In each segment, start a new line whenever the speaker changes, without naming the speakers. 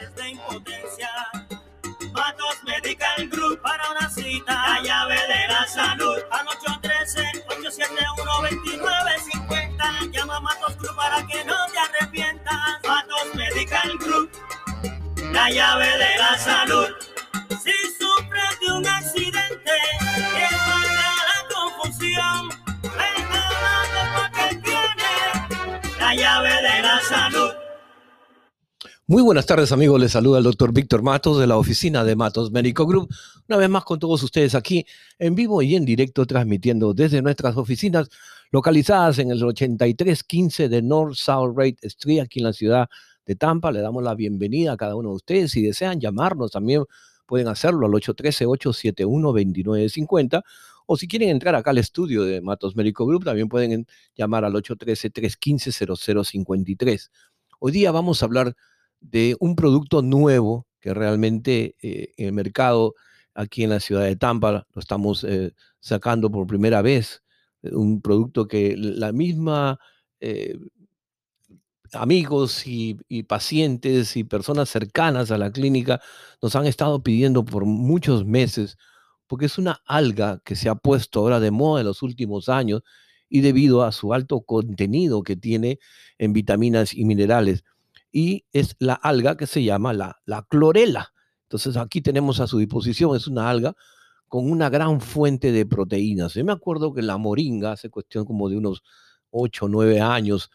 de impotencia. Matos Medical Group para una cita. La llave de la salud. Al 813-871-2950. Llama a Matos Group para que no te arrepientas. Matos Medical Group. La llave de la salud.
Muy buenas tardes amigos, les saluda el doctor Víctor Matos de la oficina de Matos Médico Group, una vez más con todos ustedes aquí en vivo y en directo transmitiendo desde nuestras oficinas localizadas en el 8315 de North South Rate Street aquí en la ciudad de Tampa. Le damos la bienvenida a cada uno de ustedes. Si desean llamarnos también pueden hacerlo al 813-871-2950 o si quieren entrar acá al estudio de Matos Médico Group también pueden llamar al 813-315-0053. Hoy día vamos a hablar de un producto nuevo que realmente eh, en el mercado aquí en la ciudad de Tampa lo estamos eh, sacando por primera vez. Eh, un producto que la misma amigos y, y, pacientes y personas cercanas a la clínica nos han estado pidiendo por muchos meses, porque es una alga que se ha puesto ahora de moda en los últimos años y debido a su alto contenido que tiene en vitaminas y minerales y es la alga que se llama la, la clorela. Entonces aquí tenemos a su disposición, es una alga con una gran fuente de proteínas. Yo me acuerdo que la moringa, hace cuestión como de unos 8 o 9 años,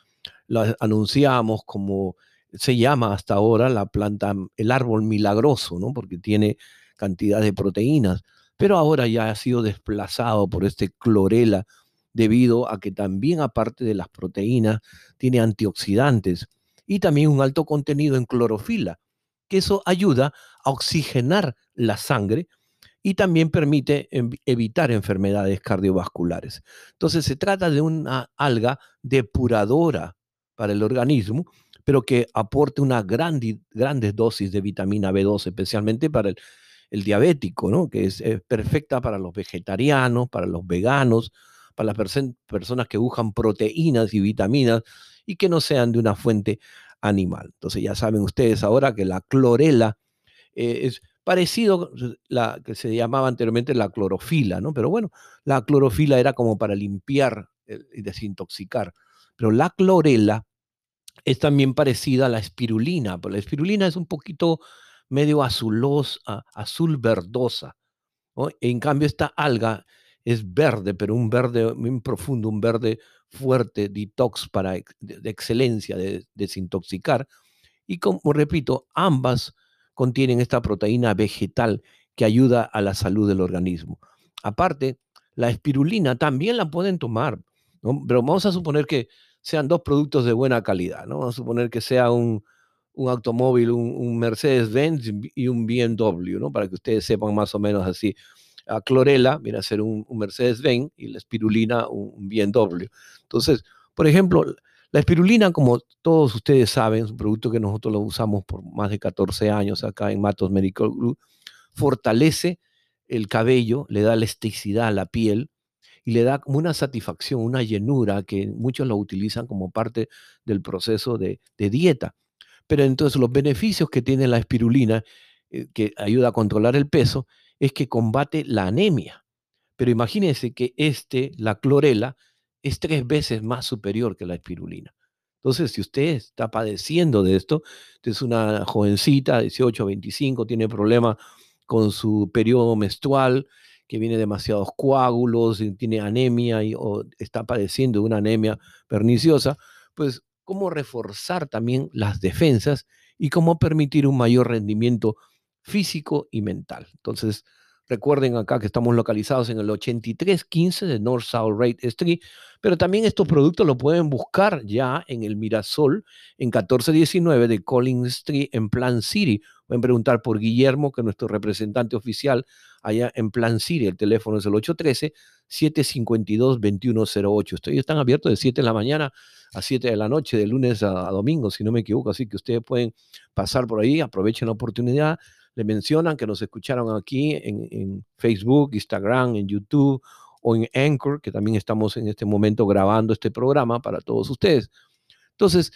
la anunciamos como se llama hasta ahora la planta, el árbol milagroso, ¿no? Porque tiene cantidad de proteínas. Pero ahora ya ha sido desplazado por este clorela debido a que también aparte de las proteínas tiene antioxidantes y también un alto contenido en clorofila, que eso ayuda a oxigenar la sangre y también permite evitar enfermedades cardiovasculares. Entonces se trata de una alga depuradora para el organismo, pero que aporte una gran, grandes dosis de vitamina B2, especialmente para el, diabético, ¿no? que es, perfecta para los vegetarianos, para los veganos, para las personas que buscan proteínas y vitaminas y que no sean de una fuente animal. Entonces ya saben ustedes ahora que la clorela eh, es parecido a la que se llamaba anteriormente la clorofila, ¿no? Pero bueno, la clorofila era como para limpiar y desintoxicar. Pero la clorela es también parecida a la espirulina, pero la espirulina es un poquito medio azulos, azul verdosa. En cambio, esta alga es verde, pero un verde muy profundo, un verde fuerte, detox para de, excelencia, de, desintoxicar. Y como repito, ambas contienen esta proteína vegetal que ayuda a la salud del organismo. Aparte, la espirulina también la pueden tomar, pero vamos a suponer que sean dos productos de buena calidad, ¿no? Vamos a suponer que sea un, automóvil, un, Mercedes-Benz y un BMW, ¿no? Para que ustedes sepan más o menos así a clorela viene a ser un, Mercedes-Benz y la espirulina un, BMW. Entonces, por ejemplo, la espirulina, como todos ustedes saben, es un producto que nosotros lo usamos por más de 14 años acá en Matos Medical Group, fortalece el cabello, le da elasticidad a la piel y le da como una satisfacción, una llenura que muchos lo utilizan como parte del proceso de, dieta. Pero entonces los beneficios que tiene la espirulina, eh, que ayuda a controlar el peso, es que combate la anemia. Pero imagínense que este, la clorela, es tres veces más superior que la espirulina. Entonces, si usted está padeciendo de esto, es una jovencita, 18, 25, tiene problemas con su periodo menstrual, que viene demasiados coágulos, tiene anemia y, o está padeciendo de una anemia perniciosa, pues cómo reforzar también las defensas y cómo permitir un mayor rendimiento físico y mental. Entonces, recuerden acá que estamos localizados en el 8315 de North South Rate Street, pero también estos productos lo pueden buscar ya en el Mirasol, en 1419 de Collins Street, en Plan City. Pueden preguntar por Guillermo, que es nuestro representante oficial allá en Plan City. El teléfono es el 813-752-2108. Ustedes están abiertos de 7 de la mañana a 7 de la noche, de lunes a, a domingo, si no me equivoco. Así que ustedes pueden pasar por ahí, aprovechen la oportunidad le mencionan que nos escucharon aquí en, Facebook, Instagram, en YouTube o en Anchor, que también estamos en este momento grabando este programa para todos ustedes. Entonces,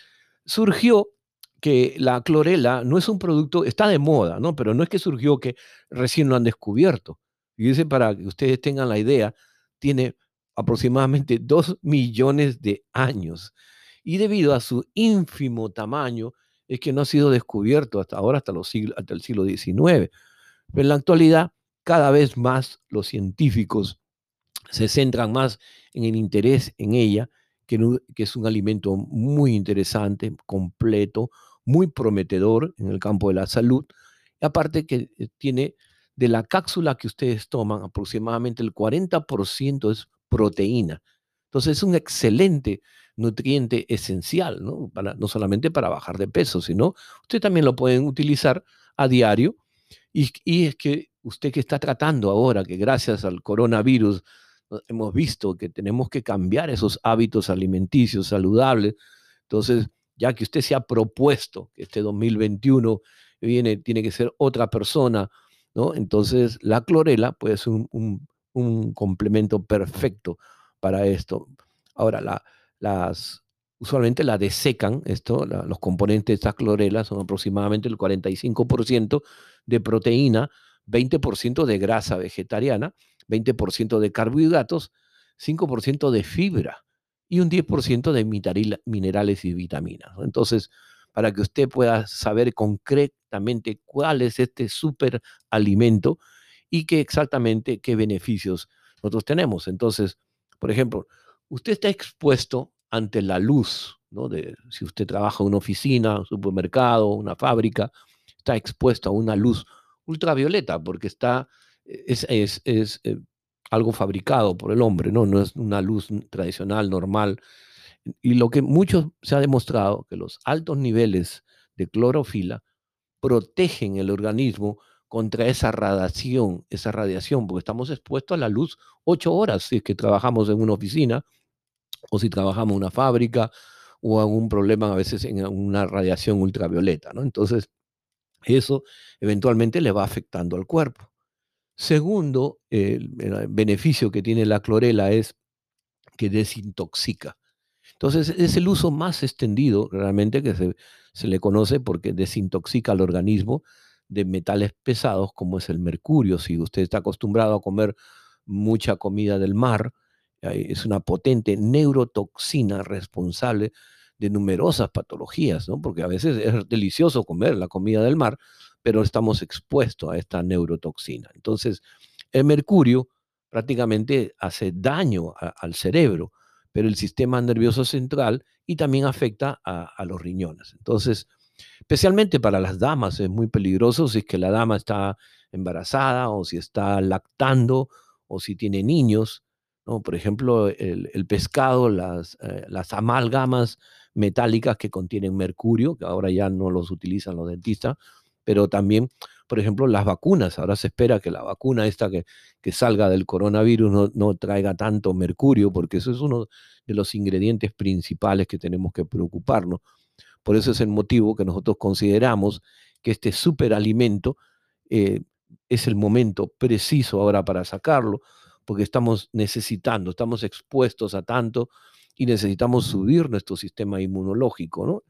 surgió que la clorela no es un producto, está de moda, ¿no? Pero no es que surgió que recién lo han descubierto. Y dice, para que ustedes tengan la idea, tiene aproximadamente 2 millones de años. Y debido a su ínfimo tamaño, es que no ha sido descubierto hasta ahora, hasta, el siglo XIX. Pero en la actualidad, cada vez más los científicos se centran más en el interés en ella, que, es un alimento muy interesante, completo, muy prometedor en el campo de la salud. Aparte que eh, tiene de la cápsula que ustedes toman, aproximadamente el 40% es proteína. Entonces es un excelente nutriente esencial, ¿no? No solamente para bajar de peso, sino usted también lo pueden utilizar a diario. Y, y es que usted que está tratando ahora, que gracias al coronavirus hemos visto que tenemos que cambiar esos hábitos alimenticios saludables, entonces ya que usted se ha propuesto que este 2021 viene, tiene que ser otra persona, ¿no? Entonces la clorela puede ser un, complemento perfecto para esto. Ahora, la, las, usualmente la desecan, esto, los componentes de estas clorelas son aproximadamente el 45% de proteína, 20% de grasa vegetariana, 20% de carbohidratos, 5% de fibra y un 10% de minerales y vitaminas. Entonces, para que usted pueda saber concretamente cuál es este superalimento y qué exactamente qué beneficios nosotros tenemos. Entonces, por ejemplo, usted está expuesto ante la luz, ¿no? Si usted trabaja en una oficina, un supermercado, una fábrica, está expuesto a una luz ultravioleta porque está, es, es, es eh, algo fabricado por el hombre, ¿no? No es una luz tradicional, normal. Y lo que mucho se ha demostrado, que los altos niveles de clorofila protegen el organismo contra esa radiación, esa radiación, porque estamos expuestos a la luz ocho horas si es que trabajamos en una oficina o si trabajamos en una fábrica o algún problema a veces en una radiación ultravioleta, ¿no? Entonces, eso eventualmente le va afectando al cuerpo. Segundo, el, beneficio que tiene la clorela es que desintoxica. Entonces, es el uso más extendido realmente que se, se, le conoce porque desintoxica al organismo de metales pesados como es el mercurio. Si usted está acostumbrado a comer mucha comida del mar, es una potente neurotoxina responsable de numerosas patologías, ¿no? porque a veces es delicioso comer la comida del mar, pero estamos expuestos a esta neurotoxina. Entonces, el mercurio prácticamente hace daño al cerebro, pero el sistema nervioso central y también afecta a, los riñones. Entonces, especialmente para las damas es muy peligroso si es que la dama está embarazada o si está lactando o si tiene niños. ¿no? Por ejemplo, el, pescado, las, eh, las amalgamas metálicas que contienen mercurio, que ahora ya no los utilizan los dentistas, pero también, por ejemplo, las vacunas. Ahora se espera que la vacuna esta que, que salga del coronavirus no, traiga tanto mercurio, porque eso es uno de los ingredientes principales que tenemos que preocuparnos. Por eso es el motivo que nosotros consideramos que este superalimento eh, es el momento preciso ahora para sacarlo, porque estamos necesitando, estamos expuestos a tanto y necesitamos subir nuestro sistema inmunológico, ¿no?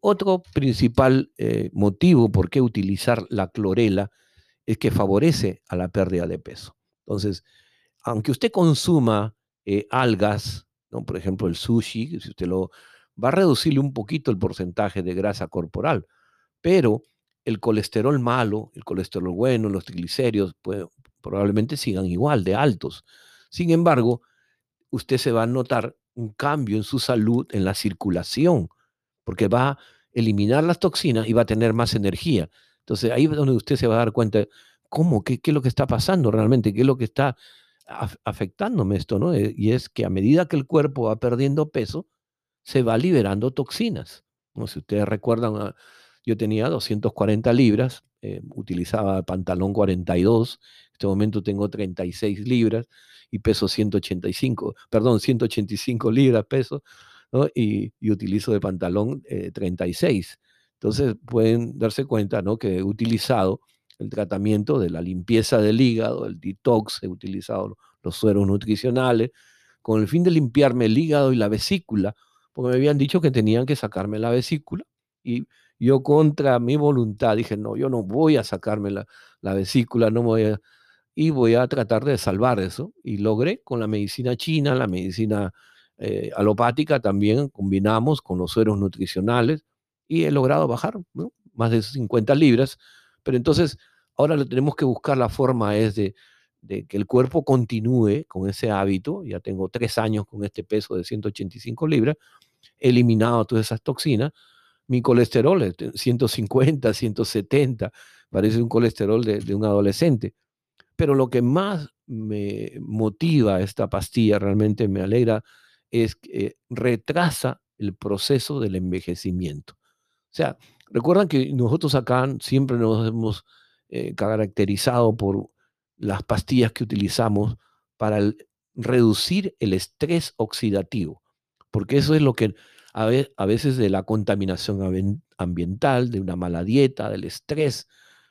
otro principal eh, motivo por qué utilizar la clorela es que favorece a la pérdida de peso. Entonces, aunque usted consuma eh, algas, ¿no? por ejemplo el sushi, si usted lo va a reducirle un poquito el porcentaje de grasa corporal, pero el colesterol malo, el colesterol bueno, los triglicéridos probablemente sigan igual de altos. Sin embargo, usted se va a notar un cambio en su salud, en la circulación, porque va a eliminar las toxinas y va a tener más energía. Entonces ahí es donde usted se va a dar cuenta, ¿cómo? ¿Qué, qué es lo que está pasando realmente? ¿Qué es lo que está afectándome esto? ¿no? Eh, y es que a medida que el cuerpo va perdiendo peso, se va liberando toxinas. ¿no? Si ustedes recuerdan, ah, yo tenía 240 libras, eh, utilizaba pantalón 42, en este momento tengo 36 libras y peso 185, perdón, 185 libras peso y, utilizo de pantalón 36. Eh, Entonces pueden darse cuenta ¿no? que he utilizado el tratamiento de la limpieza del hígado, el detox, he utilizado los sueros nutricionales, con el fin de limpiarme el hígado y la vesícula, porque me habían dicho que tenían que sacarme la vesícula, Y yo contra mi voluntad dije, no, yo no voy a sacarme la, vesícula, no voy a, y voy a tratar de salvar eso. Y logré con la medicina china, la medicina eh, alopática también, combinamos con los sueros nutricionales y he logrado bajar más de 50 libras. Pero entonces, ahora lo tenemos que buscar la forma es de, de que el cuerpo continúe con ese hábito. Ya tengo tres años con este peso de 185 libras, eliminado todas esas toxinas mi colesterol es 150, 170, parece un colesterol de, un adolescente. Pero lo que más me motiva esta pastilla, realmente me alegra, es que retrasa el proceso del envejecimiento. O sea, recuerdan que nosotros acá siempre nos hemos eh, caracterizado por las pastillas que utilizamos para reducir el estrés oxidativo, porque eso es lo que a, veces de la contaminación ambiental, de una mala dieta, del estrés.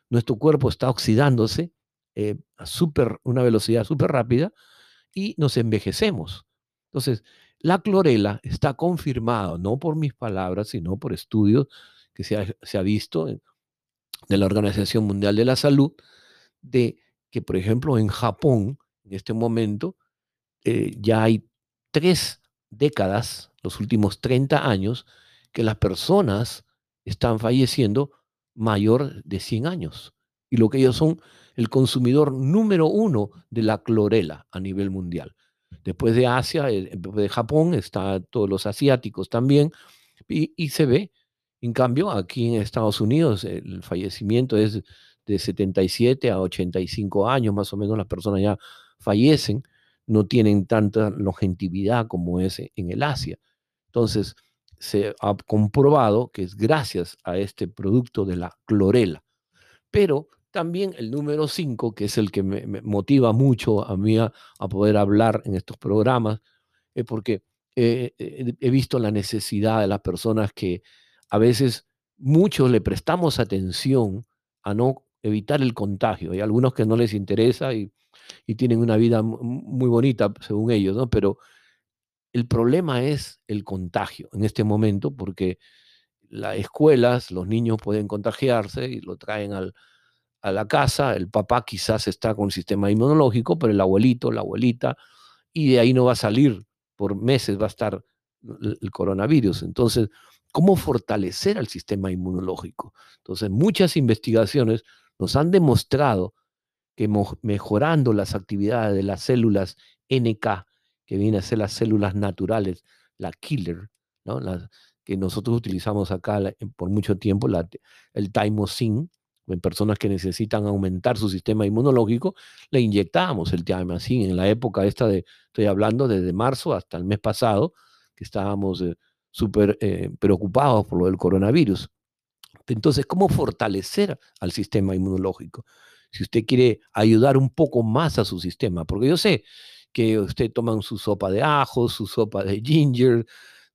Nuestro cuerpo está oxidándose eh, a super, una velocidad súper rápida y nos envejecemos. Entonces, la clorela está confirmado, no por mis palabras, sino por estudios que se ha, visto de la Organización Mundial de la Salud, de que, por ejemplo, en Japón, en este momento, eh, ya hay tres décadas, los últimos 30 años, que las personas están falleciendo mayor de 100 años. Y lo que ellos son el consumidor número uno de la clorela a nivel mundial. Después de Asia, de Japón, están todos los asiáticos también, y, y, se ve. En cambio, aquí en Estados Unidos, el fallecimiento es de 77 a 85 años, más o menos las personas ya fallecen no tienen tanta longevidad como es en el Asia. Entonces, se ha comprobado que es gracias a este producto de la clorela. Pero también el número 5, que es el que me, motiva mucho a mí a, poder hablar en estos programas, es porque he visto la necesidad de las personas que a veces muchos le prestamos atención a no evitar el contagio. Hay algunos que no les interesa y y tienen una vida muy bonita, según ellos, ¿no? Pero el problema es el contagio en este momento, porque las escuelas, los niños pueden contagiarse y lo traen al, a la casa, el papá quizás está con el sistema inmunológico, pero el abuelito, la abuelita, y de ahí no va a salir por meses, va a estar el coronavirus. Entonces, ¿cómo fortalecer al sistema inmunológico? Entonces, muchas investigaciones nos han demostrado que mejorando las actividades de las células NK, que vienen a ser las células naturales, la killer, que nosotros utilizamos acá por mucho tiempo, el thymosin, en personas que necesitan aumentar su sistema inmunológico, le inyectamos el thymosin en la época esta de, estoy hablando desde marzo hasta el mes pasado, que estábamos eh, súper eh, preocupados por lo del coronavirus. Entonces, ¿cómo fortalecer al sistema inmunológico? Si usted quiere ayudar un poco más a su sistema, porque yo sé que usted toma su sopa de ajo, su sopa de ginger,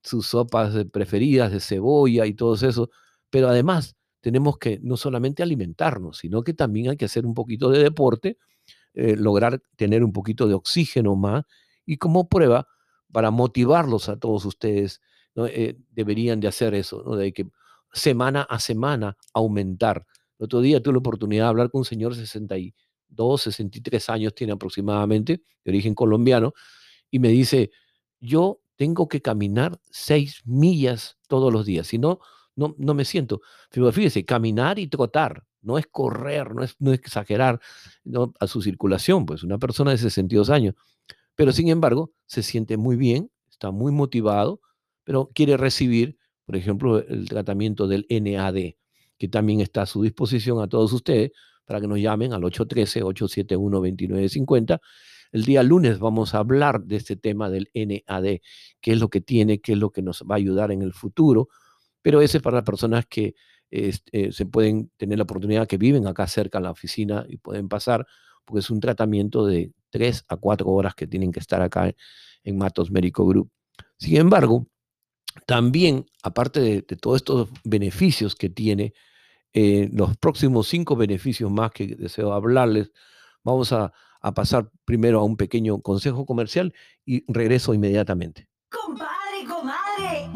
sus sopas preferidas de cebolla y todo eso, pero además tenemos que no solamente alimentarnos, sino que también hay que hacer un poquito de deporte, eh, lograr tener un poquito de oxígeno más y como prueba para motivarlos a todos ustedes, eh, deberían de hacer eso, de que semana a semana aumentar el otro día tuve la oportunidad de hablar con un señor de 62, 63 años, tiene aproximadamente, de origen colombiano, y me dice, yo tengo que caminar seis millas todos los días, si no, no, no me siento. Pero fíjese, caminar y trotar, no es correr, no es, no exagerar a su circulación, pues una persona de 62 años. Pero sin embargo, se siente muy bien, está muy motivado, pero quiere recibir, por ejemplo, el tratamiento del NAD, que también está a su disposición a todos ustedes para que nos llamen al 813-871-2950. El día lunes vamos a hablar de este tema del NAD, qué es lo que tiene, qué es lo que nos va a ayudar en el futuro, pero ese es para las personas que este, se pueden tener la oportunidad, que viven acá cerca en la oficina y pueden pasar, porque es un tratamiento de 3 a 4 horas que tienen que estar acá en Matos Médico Group. Sin embargo, también, aparte de, todos estos beneficios que tiene, eh, los próximos cinco beneficios más que deseo hablarles, vamos a, pasar primero a un pequeño consejo comercial y regreso inmediatamente.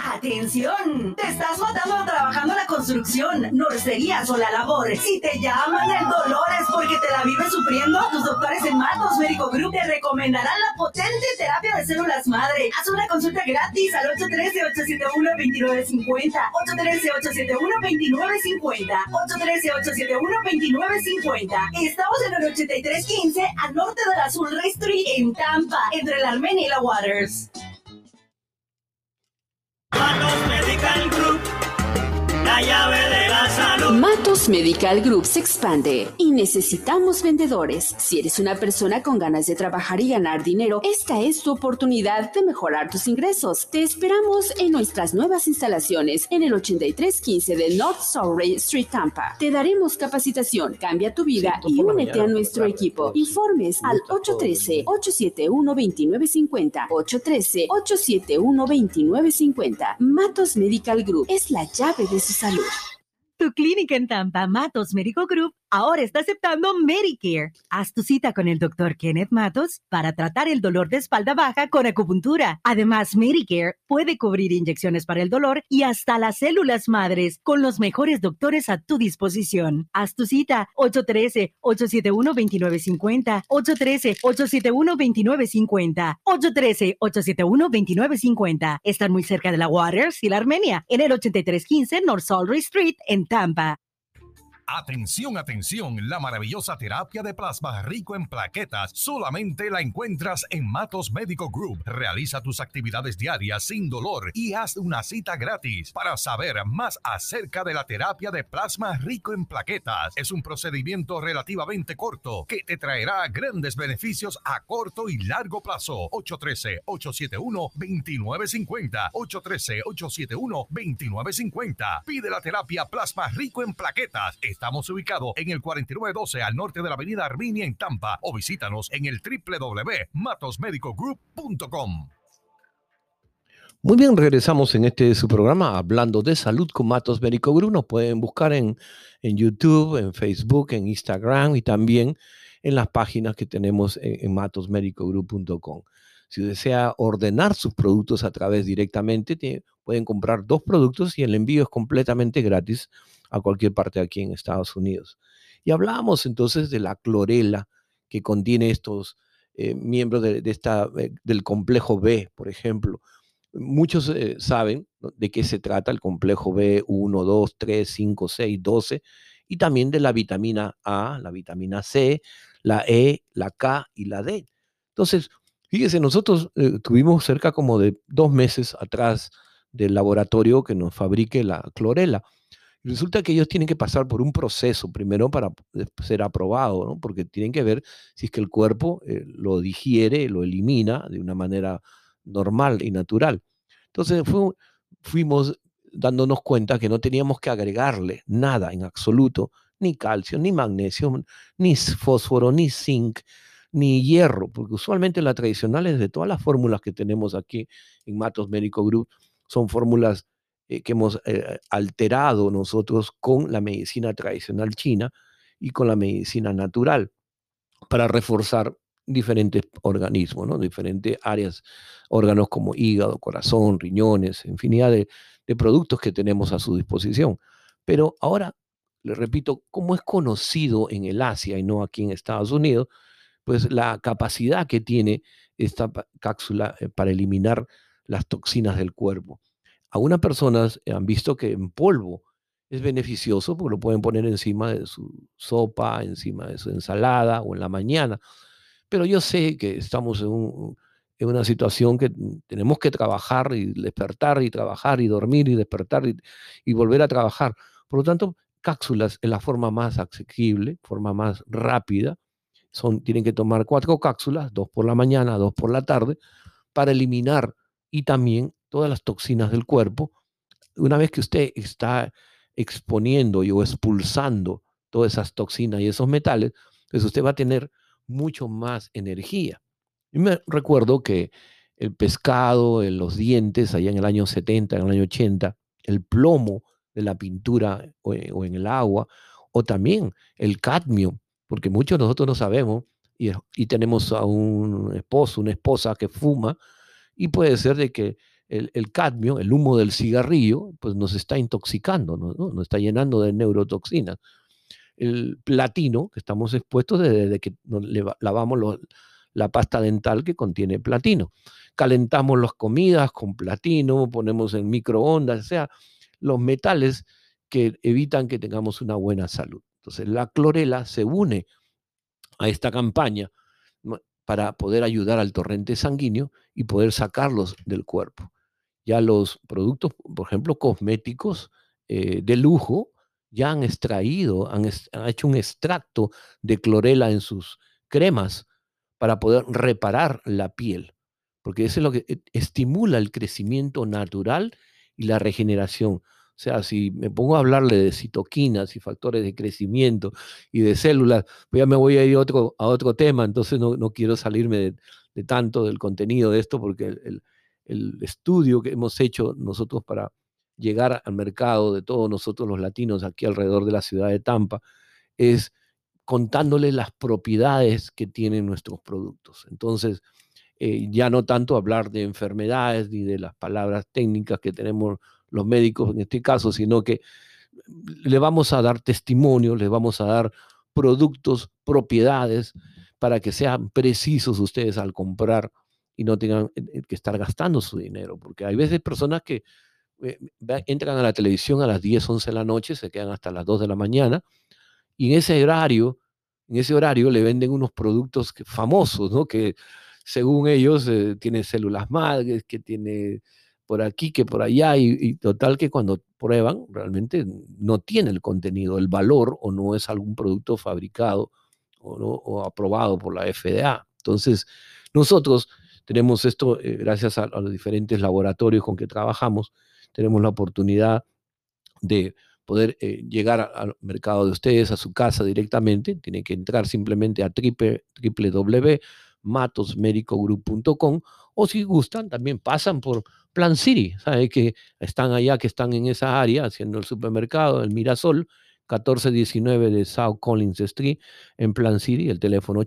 ¡Atención! Te estás matando trabajando la construcción, norcerías o la labor. Si te llaman el dolor es porque te la vives sufriendo, tus doctores en Matos Médico Group te recomendarán la potente terapia de células madre. Haz una consulta gratis al 813-871-2950. 813-871-2950. 813-871-2950. Estamos en el 8315 al norte del Azul Ray Street en Tampa, entre la Armenia y la Waters.
Matos Medical la llave de la salud.
Matos Medical Group se expande y necesitamos vendedores. Si eres una persona con ganas de trabajar y ganar dinero, esta es tu oportunidad de mejorar tus ingresos. Te esperamos en nuestras nuevas instalaciones en el 8315 de North Surrey Street, Tampa. Te daremos capacitación, cambia tu vida
Sí,
y únete a nuestro
claro.
equipo. Informes al
Gusta todo el
813-871-2950. 813-871-2950. Matos Medical Group es la llave de su salud.
Tu clínica en Tampa, Matos Medical Group, ahora está aceptando Medicare. Haz tu cita con el doctor Kenneth Matos para tratar el dolor de espalda baja con acupuntura. Además, Medicare puede cubrir inyecciones para el dolor y hasta las células madres con los mejores doctores a tu disposición. Haz tu cita 813-871-2950, 813-871-2950, 813-871-2950. Están muy cerca de la Waters y la Armenia en el 8315 North Salisbury Street en Tampa.
Atención, atención, la maravillosa terapia de plasma rico en plaquetas solamente la encuentras en Matos Médico Group. Realiza tus actividades diarias sin dolor y haz una cita gratis para saber más acerca de la terapia de plasma rico en plaquetas. Es un procedimiento relativamente corto que te traerá grandes beneficios a corto y largo plazo. 813-871-2950. 813-871-2950. Pide la terapia plasma rico en plaquetas. Estamos ubicados en el 4912 al norte de la avenida Arminia en Tampa o visítanos en el www.matosmedicogroup.com.
Muy bien, regresamos en este su programa hablando de salud con Matos Médico Group. Nos pueden buscar en, en YouTube, en Facebook, en Instagram y también en las páginas que tenemos en, en matosmedicogroup.com. Si desea ordenar sus productos a través directamente, pueden comprar dos productos y el envío es completamente gratis a cualquier parte aquí en Estados Unidos. Y hablábamos entonces de la clorela que contiene estos eh, miembros de, esta, eh, del complejo B, por ejemplo. Muchos eh, saben de qué se trata el complejo B 1, 2, 3, 5, 6, 12 y también de la vitamina A, la vitamina C, la E, la K y la D. Entonces, fíjese, nosotros tuvimos cerca como de dos meses atrás del laboratorio que nos fabrique la clorela. Resulta que ellos tienen que pasar por un proceso primero para ser aprobado, ¿no? porque tienen que ver si es que el cuerpo eh, lo digiere, lo elimina de una manera normal y natural. Entonces fu- fuimos dándonos cuenta que no teníamos que agregarle nada en absoluto, ni calcio, ni magnesio, ni fósforo, ni zinc, ni hierro, porque usualmente las tradicionales de todas las fórmulas que tenemos aquí en Matos Médico Group son fórmulas eh, que hemos eh, alterado nosotros con la medicina tradicional china y con la medicina natural para reforzar diferentes organismos, diferentes áreas, órganos como hígado, corazón, riñones, infinidad de, de productos que tenemos a su disposición. Pero ahora, le repito, como es conocido en el Asia y no aquí en Estados Unidos, pues la capacidad que tiene esta cápsula eh, para eliminar las toxinas del cuerpo. Algunas personas eh, han visto que en polvo es beneficioso porque lo pueden poner encima de su sopa, encima de su ensalada o en la mañana. Pero yo sé que estamos en, un- en una situación que tenemos que trabajar y despertar y trabajar y dormir y despertar y, y volver a trabajar. Por lo tanto, cápsulas es la forma más asequible, forma más rápida. Son, tienen que tomar cuatro cápsulas, dos por la mañana, dos por la tarde, para eliminar y también todas las toxinas del cuerpo. Una vez que usted está exponiendo y o expulsando todas esas toxinas y esos metales, pues usted va a tener mucho más energía. Y me recuerdo que el pescado, los dientes, allá en el año 70, en el año 80, el plomo de la pintura o, e- o en el agua, o también el cadmio, porque muchos de nosotros no sabemos y, y tenemos a un esposo, una esposa que fuma, y puede ser de que el, cadmio, el humo del cigarrillo, pues nos está intoxicando, ¿no? nos está llenando de neurotoxinas. El platino, que estamos expuestos desde que lavamos la pasta dental que contiene platino. Calentamos las comidas con platino, ponemos en microondas, o sea, los metales que evitan que tengamos una buena salud. Entonces, la clorela se une a esta campaña para poder ayudar al torrente sanguíneo y poder sacarlos del cuerpo ya los productos, por ejemplo, cosméticos eh, de lujo, ya han extraído, han, hecho un extracto de clorela en sus cremas para poder reparar la piel, porque eso es lo que e, estimula el crecimiento natural y la regeneración. O sea, si me pongo a hablarle de citoquinas y factores de crecimiento y de células, pues ya me voy a ir otro, a otro tema, entonces no, quiero salirme de, tanto del contenido de esto porque el estudio que hemos hecho nosotros para llegar al mercado de todos nosotros los latinos aquí alrededor de la ciudad de Tampa es contándole las propiedades que tienen nuestros productos. Entonces, eh, ya no tanto hablar de enfermedades ni de las palabras técnicas que tenemos los médicos en este caso, sino que le vamos a dar testimonio, le vamos a dar productos, propiedades, para que sean precisos ustedes al comprar y no tengan eh, eh, que estar gastando su dinero, porque hay veces personas que eh, entran a la televisión a las 10, 11 de la noche, se quedan hasta las 2 de la mañana, y en ese horario, en ese horario le venden unos productos famosos, ¿no? Que según ellos tienen células madres, que tiene por aquí, que por allá, y, total que cuando prueban realmente no tiene el contenido, el valor, o no es algún producto fabricado o, o aprobado por la FDA. Entonces, nosotros tenemos esto, eh, gracias a, los diferentes laboratorios con que trabajamos, tenemos la oportunidad de poder eh, llegar al mercado de ustedes, a su casa directamente. Tienen que entrar simplemente a www.matosmedicogroup.com o si gustan, también pasan por Plan City, ¿sabe? Que están allá, que están en esa área haciendo el supermercado, el Mirasol, 1419 de South Collins Street, en Plan City, el teléfono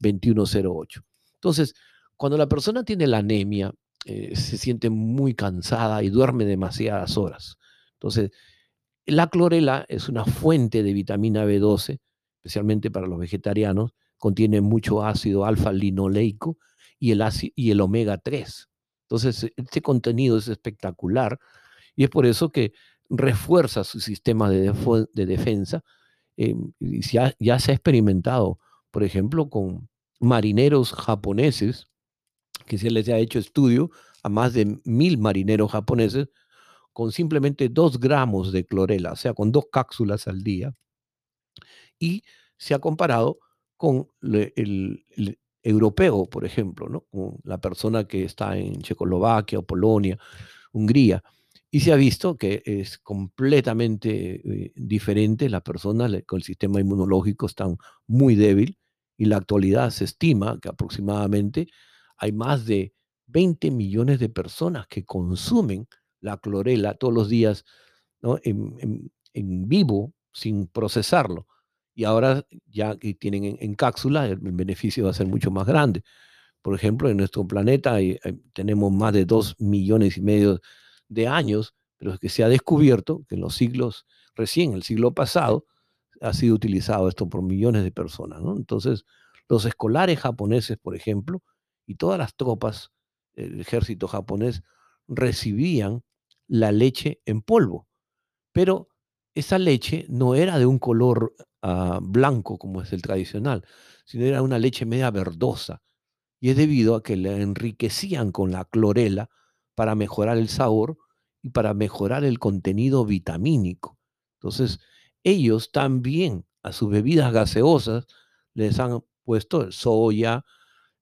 813-752-2108. Entonces, cuando la persona tiene la anemia, eh, se siente muy cansada y duerme demasiadas horas. Entonces, la clorela es una fuente de vitamina B12, especialmente para los vegetarianos, contiene mucho ácido alfa-linoleico y el, y el omega 3. Entonces, este contenido es espectacular y es por eso que refuerza su sistema de, defensa. Eh, y ya se ha experimentado, por ejemplo, con marineros japoneses, que se les ha hecho estudio a más de mil marineros japoneses, con simplemente dos gramos de clorela, o sea, con dos cápsulas al día, y se ha comparado con el, europeo, por ejemplo, ¿no? con la persona que está en Checoslovaquia o Polonia, Hungría, y se ha visto que es completamente eh, diferente, la persona con el sistema inmunológico está muy débil, y la actualidad se estima que aproximadamente hay más de 20 millones de personas que consumen la clorela todos los días en, vivo sin procesarlo. Y ahora ya que tienen en, cápsula, el, beneficio va a ser mucho más grande. Por ejemplo, en nuestro planeta tenemos más de 2 millones y medio de años, pero es que se ha descubierto que en los siglos, recién el siglo pasado, ha sido utilizado esto por millones de personas. ¿no? Entonces, los escolares japoneses, por ejemplo, y todas las tropas del ejército japonés recibían la leche en polvo, pero esa leche no era de un color ah, blanco como es el tradicional, sino era una leche media verdosa, y es debido a que la enriquecían con la clorela para mejorar el sabor y para mejorar el contenido vitamínico. Entonces, ellos también a sus bebidas gaseosas les han puesto soya,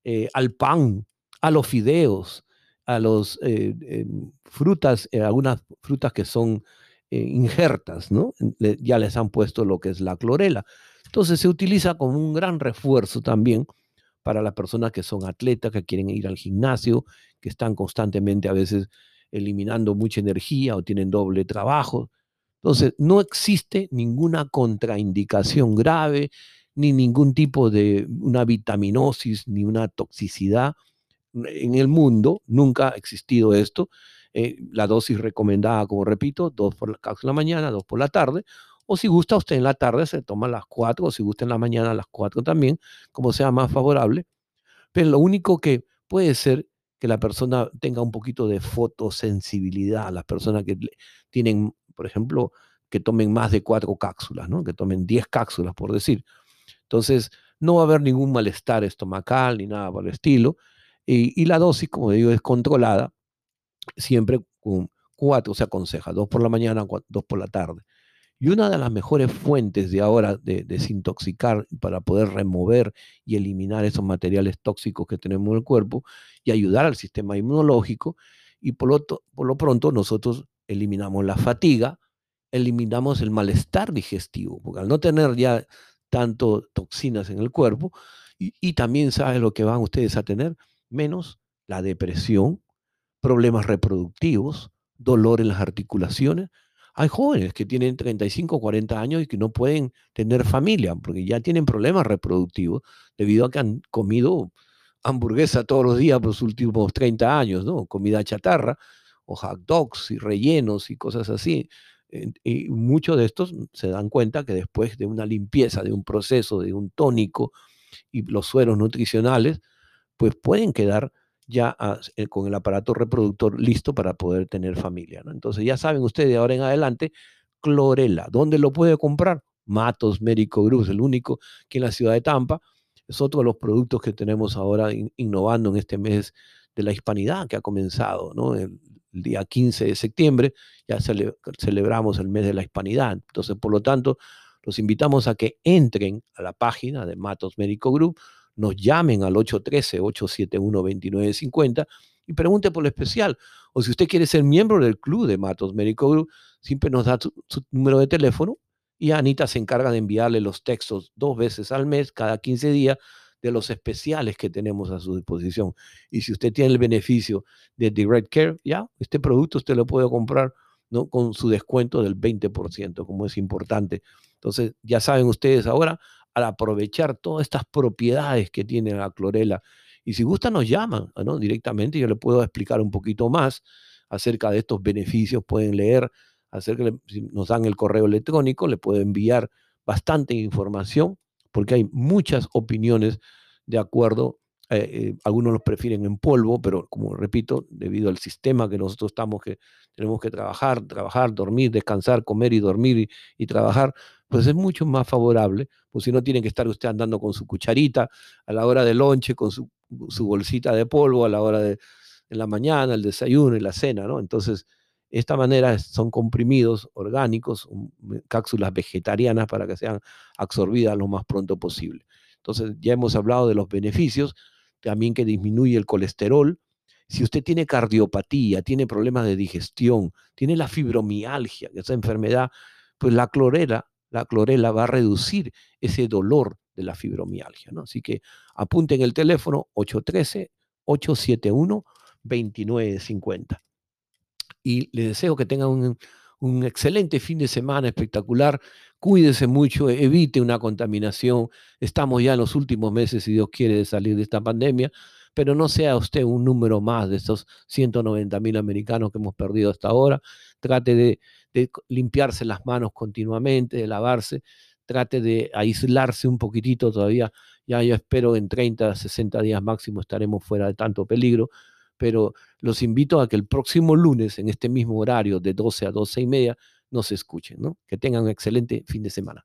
eh, al pan, a los fideos, a las eh, frutas, eh, algunas frutas que son injertas, ¿no? ya les han puesto lo que es la clorela. Entonces se utiliza como un gran refuerzo también para las personas que son atletas, que quieren ir al gimnasio, que están constantemente a veces eliminando mucha energía o tienen doble trabajo. Entonces, no existe ninguna contraindicación grave, ni ningún tipo de una vitaminosis, ni una toxicidad en el mundo nunca ha existido esto. Eh, la dosis recomendada, como repito, dos por la cápsula mañana, dos por la tarde. O si gusta usted en la tarde, se toma las cuatro, o si gusta en la mañana, las cuatro también, como sea más favorable. Pero lo único que puede ser que la persona tenga un poquito de fotosensibilidad, las personas que tienen, por ejemplo, que tomen más de cuatro cápsulas, ¿no? que tomen diez cápsulas, por decir. Entonces, no va a haber ningún malestar estomacal ni nada por el estilo. Y, la dosis, como digo, es controlada, siempre con cuatro se aconseja, dos por la mañana, dos por la tarde. Y una de las mejores fuentes de ahora de desintoxicar para poder remover y eliminar esos materiales tóxicos que tenemos en el cuerpo y ayudar al sistema inmunológico. Y por lo, por lo pronto nosotros eliminamos la fatiga, eliminamos el malestar digestivo, porque al no tener ya tanto toxinas en el cuerpo, y, también sabe lo que van ustedes a tener, menos la depresión, problemas reproductivos, dolor en las articulaciones, hay jóvenes que tienen 35 o 40 años y que no pueden tener familia porque ya tienen problemas reproductivos debido a que han comido hamburguesa todos los días por los últimos 30 años, ¿no? Comida chatarra o hot dogs y rellenos y cosas así. Y muchos de estos se dan cuenta que después de una limpieza, de un proceso, de un tónico y los sueros nutricionales, pues pueden quedar ya eh, con el aparato reproductor listo para poder tener familia. Entonces ya saben ustedes de ahora en adelante, clorela. ¿Dónde lo puede comprar? Matos Médico Group, el único que en la ciudad de Tampa. Es otro de los productos que tenemos ahora innovando en este mes de la hispanidad que ha comenzado, ¿no? Día 15 de septiembre ya celebramos el mes de la hispanidad. Entonces, por lo tanto, los invitamos a que entren a la página de Matos Médico Group, nos llamen al 813-871-2950 y pregunte por lo especial. O si usted quiere ser miembro del club de Matos Médico Group, siempre nos da su, número de teléfono y Anita se encarga de enviarle los textos dos veces al mes, cada 15 días, de los especiales que tenemos a su disposición. Y si usted tiene el beneficio de Direct Care, ya, este producto usted lo puede comprar ¿no? con su descuento del 20%, como es importante. Entonces, ya saben ustedes ahora, al aprovechar todas estas propiedades que tiene la clorela. Y si gusta, nos llaman ¿no? directamente. Yo le puedo explicar un poquito más acerca de estos beneficios. Pueden leer, acerca si nos dan el correo electrónico, le puedo enviar bastante información, porque hay muchas opiniones de acuerdo. Eh, eh, algunos los prefieren en polvo, pero como repito, debido al sistema que nosotros estamos, que tenemos que trabajar, trabajar, dormir, descansar, comer y dormir y trabajar, pues es mucho más favorable, pues si no tiene que estar usted andando con su cucharita a la hora del lonche, con su, bolsita de polvo a la hora de en la mañana, el desayuno y la cena, ¿no? Entonces, esta manera son comprimidos orgánicos, cápsulas vegetarianas para que sean absorbidas lo más pronto posible. Entonces, ya hemos hablado de los beneficios, también que disminuye el colesterol. Si usted tiene cardiopatía, tiene problemas de digestión, tiene la fibromialgia, esa enfermedad, pues la clorela la clorela va a reducir ese dolor de la fibromialgia. Así que apunten el teléfono 813-871-2950. Y les deseo que tengan un, excelente fin de semana espectacular. Cuídese mucho, evite una contaminación. Estamos ya en los últimos meses, si Dios quiere, de salir de esta pandemia pero no sea usted un número más de esos 190 mil americanos que hemos perdido hasta ahora. Trate de, limpiarse las manos continuamente, de lavarse, trate de aislarse un poquitito todavía. Ya yo espero en 30, 60 días máximo estaremos fuera de tanto peligro, pero los invito a que el próximo lunes, en este mismo horario de 12 a 12 y media, nos escuchen, ¿no? Que tengan un excelente fin de semana.